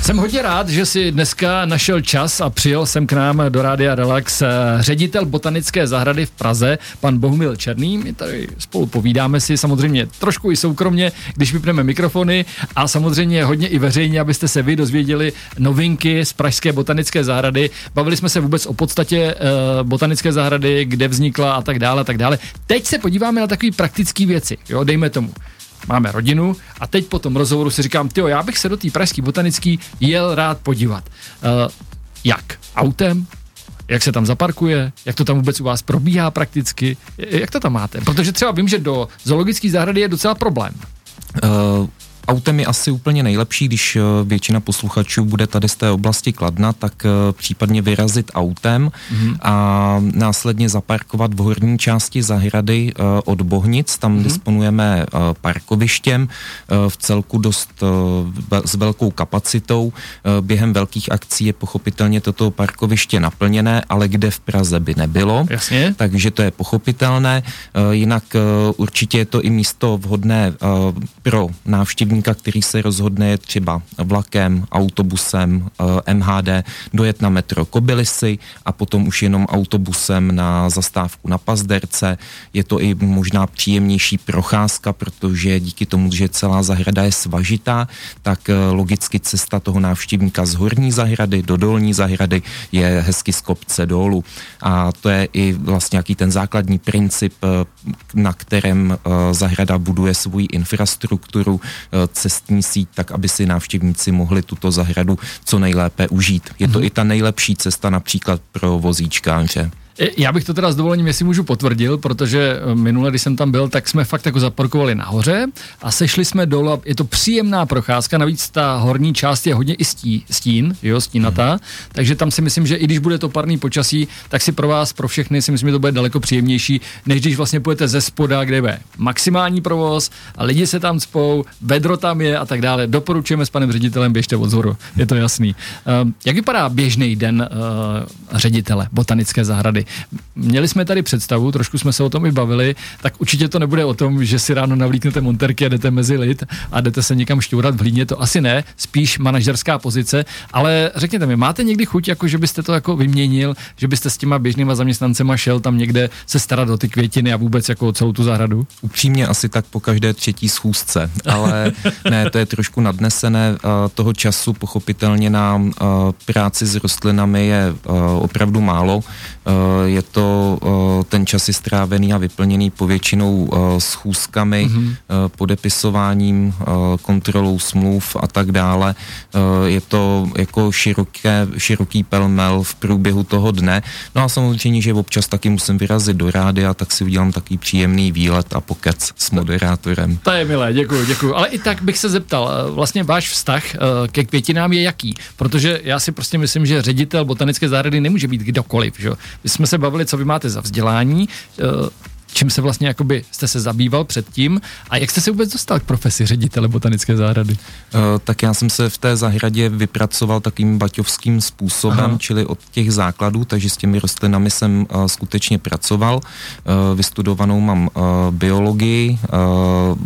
Jsem hodně rád, že si dneska našel čas a přijel jsem k nám do Rádia Relax eh, ředitel botanické zahrady v Praze, pan Bohumil Černý. My tady spolu povídáme si samozřejmě trošku i soukromně, když vypneme mikrofony a samozřejmě hodně i veřejně, abyste se vy dozvěděli novinky z Pražské botanické zahrady. Bavili jsme se vůbec o podstatě uh, botanické zahrady, kde vznikla a tak dále, a tak dále. Teď se podíváme na takové praktické věci, jo, dejme tomu máme rodinu a teď po tom rozhovoru si říkám, jo, já bych se do té pražské botanické jel rád podívat. Uh, jak? Autem? Jak se tam zaparkuje? Jak to tam vůbec u vás probíhá prakticky? Jak to tam máte? Protože třeba vím, že do zoologické zahrady je docela problém. Uh, Autem je asi úplně nejlepší, když eh, většina posluchačů bude tady z té oblasti Kladna, tak eh, případně vyrazit autem mm-hmm. a následně zaparkovat v horní části zahrady eh, od Bohnic. Tam mm-hmm. disponujeme parkovištěm v celku dost s velkou kapacitou. Během velkých akcí je pochopitelně toto parkoviště naplněné, ale kde v Praze by nebylo. Jasně. Takže to je pochopitelné. Jinak určitě je to i místo vhodné pro návštěvníky návštěvníka, který se rozhodne třeba vlakem, autobusem, eh, MHD, dojet na metro Kobylisy a potom už jenom autobusem na zastávku na Pazderce. Je to i možná příjemnější procházka, protože díky tomu, že celá zahrada je svažitá, tak eh, logicky cesta toho návštěvníka z horní zahrady do dolní zahrady je hezky z kopce dolů. A to je i vlastně jaký ten základní princip, eh, na kterém zahrada buduje svoji infrastrukturu, cestní síť, tak aby si návštěvníci mohli tuto zahradu co nejlépe užít. Je to mm-hmm. i ta nejlepší cesta například pro vozíčkáře. E, já bych to teda s dovolením, jestli můžu potvrdil, protože e, minule, když jsem tam byl, tak jsme fakt jako zaparkovali nahoře a sešli jsme dolů. Je to příjemná procházka, navíc ta horní část je hodně i stí, stín, jo, stínatá, hmm. takže tam si myslím, že i když bude to parný počasí, tak si pro vás, pro všechny si myslím, že to bude daleko příjemnější, než když vlastně půjdete ze spoda, kde je maximální provoz a lidi se tam spou, vedro tam je a tak dále. Doporučujeme s panem ředitelem, běžte od zhoru, je to jasný. Uh, jak vypadá běžný den uh, ředitele botanické zahrady? Měli jsme tady představu, trošku jsme se o tom i bavili, tak určitě to nebude o tom, že si ráno navlíknete monterky a jdete mezi lid a jdete se někam šťourat v hlíně, to asi ne, spíš manažerská pozice, ale řekněte mi, máte někdy chuť, jako že byste to jako vyměnil, že byste s těma běžnýma zaměstnancema šel tam někde se starat o ty květiny a vůbec jako celou tu zahradu? Upřímně asi tak po každé třetí schůzce, ale ne, to je trošku nadnesené. Toho času pochopitelně na práci s rostlinami je opravdu málo. Je to ten čas je strávený a vyplněný povětšinou schůzkami, mm-hmm. podepisováním, kontrolou smluv a tak dále. Je to jako široké, široký pelmel v průběhu toho dne. No a samozřejmě, že občas taky musím vyrazit do rádia, tak si udělám taký příjemný výlet a pokec s moderátorem. To je milé, děkuji, děkuji. Ale i tak bych se zeptal, vlastně váš vztah ke květinám je jaký? Protože já si prostě myslím, že ředitel botanické zahrady nemůže být kdokoliv. Že? My jsme se bavili, co vy máte za vzdělání, eh, čím se vlastně jakoby jste se zabýval předtím a jak jste se vůbec dostal k profesi ředitele botanické zahrady? Uh, tak já jsem se v té zahradě vypracoval takým baťovským způsobem, Aha. čili od těch základů, takže s těmi rostlinami jsem uh, skutečně pracoval. Uh, vystudovanou mám uh, biologii uh,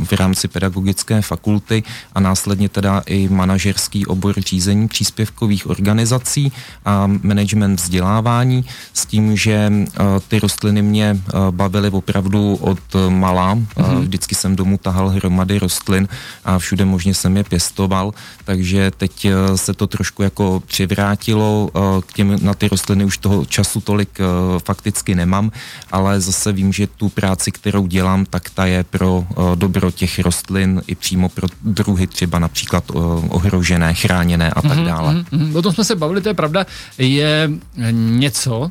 v rámci pedagogické fakulty a následně teda i manažerský obor řízení příspěvkových organizací a management vzdělávání s tím, že uh, ty rostliny mě uh, bavily opravdu opravdu od malá. Mm-hmm. Vždycky jsem domů tahal hromady rostlin a všude možně jsem je pěstoval, takže teď eh, se to trošku jako přivrátilo eh, k těm, na ty rostliny už toho času tolik eh, fakticky nemám, ale zase vím, že tu práci, kterou dělám, tak ta je pro dobro těch rostlin i přímo pro druhy třeba například ohrožené, chráněné a tak mhm, dále. Mm-hmm. O tom jsme se bavili, to je pravda. Je něco,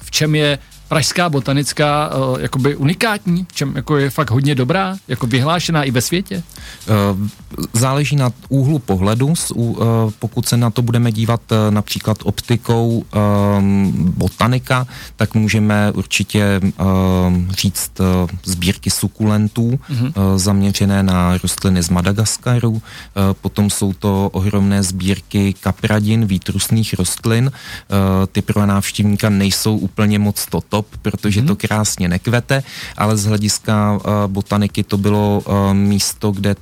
v čem je pražská botanická uh, jakoby unikátní, v čem jako je fakt hodně dobrá, jako vyhlášená i ve světě? Uh, záleží na úhlu pohledu, uh, pokud se na to budeme dívat uh, například optikou um, botanika, tak můžeme určitě uh, říct uh, sbírky sukulentů uh-huh. uh, zaměřené na rostliny z Madagaskaru, uh, potom jsou to ohromné sbírky kapradin, výtrusných rostlin, uh, ty pro návštěvníka nejsou úplně moc toto, top, protože to krásně nekvete, ale z hlediska botaniky to bylo místo, kde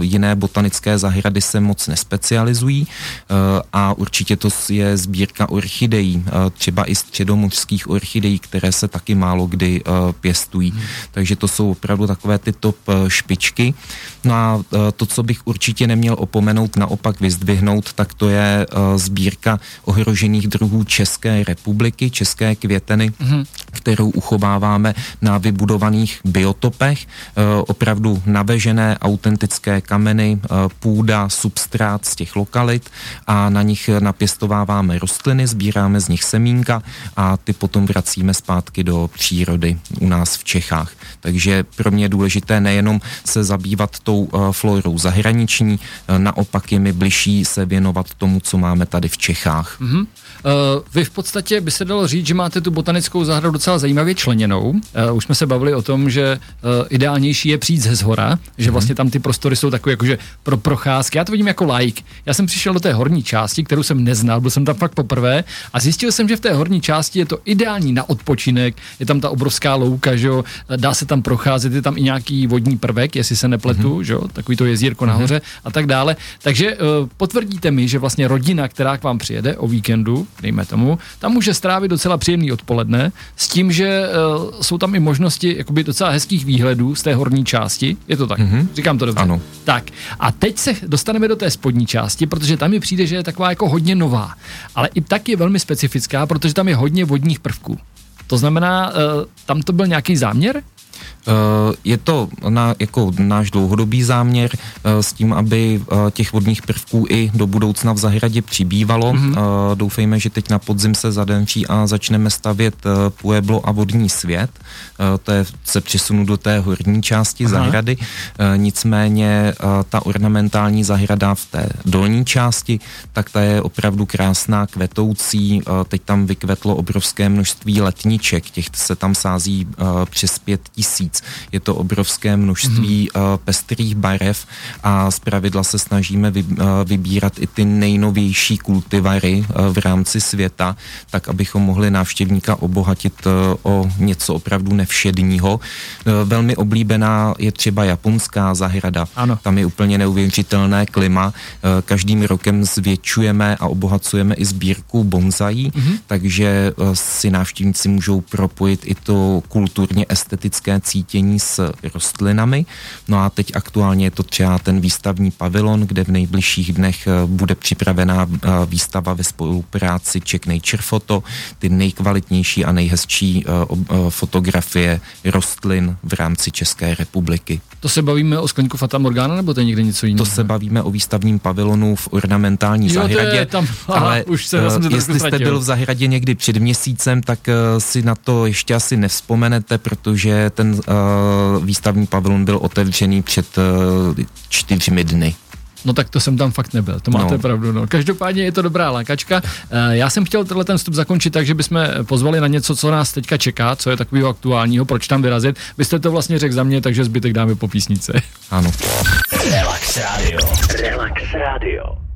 jiné botanické zahrady se moc nespecializují a určitě to je sbírka orchidejí, třeba i středomořských orchidejí, které se taky málo kdy pěstují. Hmm. Takže to jsou opravdu takové ty top špičky. No a to, co bych určitě neměl opomenout, naopak vyzdvihnout, tak to je sbírka ohrožených druhů České republiky, České květeny, kterou uchováváme na vybudovaných biotopech, opravdu navežené autentické kameny, půda, substrát z těch lokalit a na nich napěstováváme rostliny, sbíráme z nich semínka a ty potom vracíme zpátky do přírody u nás v Čechách. Takže pro mě je důležité nejenom se zabývat tou florou zahraniční, naopak je mi bližší se věnovat tomu, co máme tady v Čechách. Mm-hmm. Uh, vy v podstatě by se dalo říct, že máte tu botanickou zahradu docela zajímavě členěnou. Uh, už jsme se bavili o tom, že uh, ideálnější je přijít ze zhora, že mm-hmm. vlastně tam ty prostory jsou takové jakože pro procházky. Já to vidím jako like. Já jsem přišel do té horní části, kterou jsem neznal, byl jsem tam fakt poprvé a zjistil jsem, že v té horní části je to ideální na odpočinek, je tam ta obrovská louka, že jo, dá se tam procházet, je tam i nějaký vodní prvek, jestli se nepletu, mm-hmm. že jo, takový to jezírko mm-hmm. nahoře a tak dále. Takže uh, potvrdíte mi, že vlastně rodina, která k vám přijede o víkendu, dejme tomu, tam může strávit docela příjemný odpoledne s tím, že uh, jsou tam i možnosti jakoby docela hezkých výhledů z té horní části. Je to tak? Mm-hmm. Říkám to dobře. Ano. Tak a teď se dostaneme do té spodní části, protože tam mi přijde, že je taková jako hodně nová, ale i tak je velmi specifická, protože tam je hodně vodních prvků. To znamená, uh, tam to byl nějaký záměr? Eh, je to na, jako náš dlouhodobý záměr eh, s tím, aby eh, těch vodních prvků i do budoucna v zahradě přibývalo. Mm-hmm. Doufejme, že teď na podzim se zadenčí a začneme stavět Pueblo a vodní svět. To je, se přesunu do té horní části Aha. zahrady. Nicméně ta ornamentální zahrada v té dolní části, tak ta je opravdu krásná, kvetoucí. Teď tam vykvetlo obrovské množství letniček, těch se tam sází přes pět tisíc tisíc. Je to obrovské množství mm-hmm. pestrých barev a zpravidla se snažíme uh, vybírat i ty nejnovější kultivary uh, v rámci světa, tak abychom mohli návštěvníka obohatit o něco opravdu nevšedního. Velmi oblíbená je třeba japonská zahrada. Ano. Tam je úplně neuvěřitelné klima. Každým rokem zvětšujeme a obohacujeme i sbírku bonsaí, mm-hmm. takže si návštěvníci můžou propojit i to kulturně estetické cítění cítění s rostlinami. No a teď aktuálně je to třeba ten výstavní pavilon, kde v nejbližších dnech eh, bude připravená eh, výstava ve spolupráci Czech Nature Photo, ty nejkvalitnější a nejhezčí eh, fotografie rostlin v rámci České republiky. To se bavíme o skleníku Fata Morgana, nebo to je někde něco jiného? To se bavíme o výstavním pavilonu v ornamentální jo, zahradě. Je tam, aha, ale už se, uh, jestli jste byl v zahradě někdy před měsícem, tak si na to ještě asi nevzpomenete, protože ten výstavní pavilon byl otevřený před uh, čtyřmi dny. No tak to jsem tam fakt nebyl, to máte no. pravdu. No. Každopádně je to dobrá lákačka. Já jsem chtěl tenhle ten vstup zakončit tak, že bychom pozvali na něco, co nás teďka čeká, co je takového aktuálního, proč tam vyrazit. Vy jste to vlastně řekl za mě, takže zbytek dáme po písnice. Ano. Relax Radio. Relax Radio.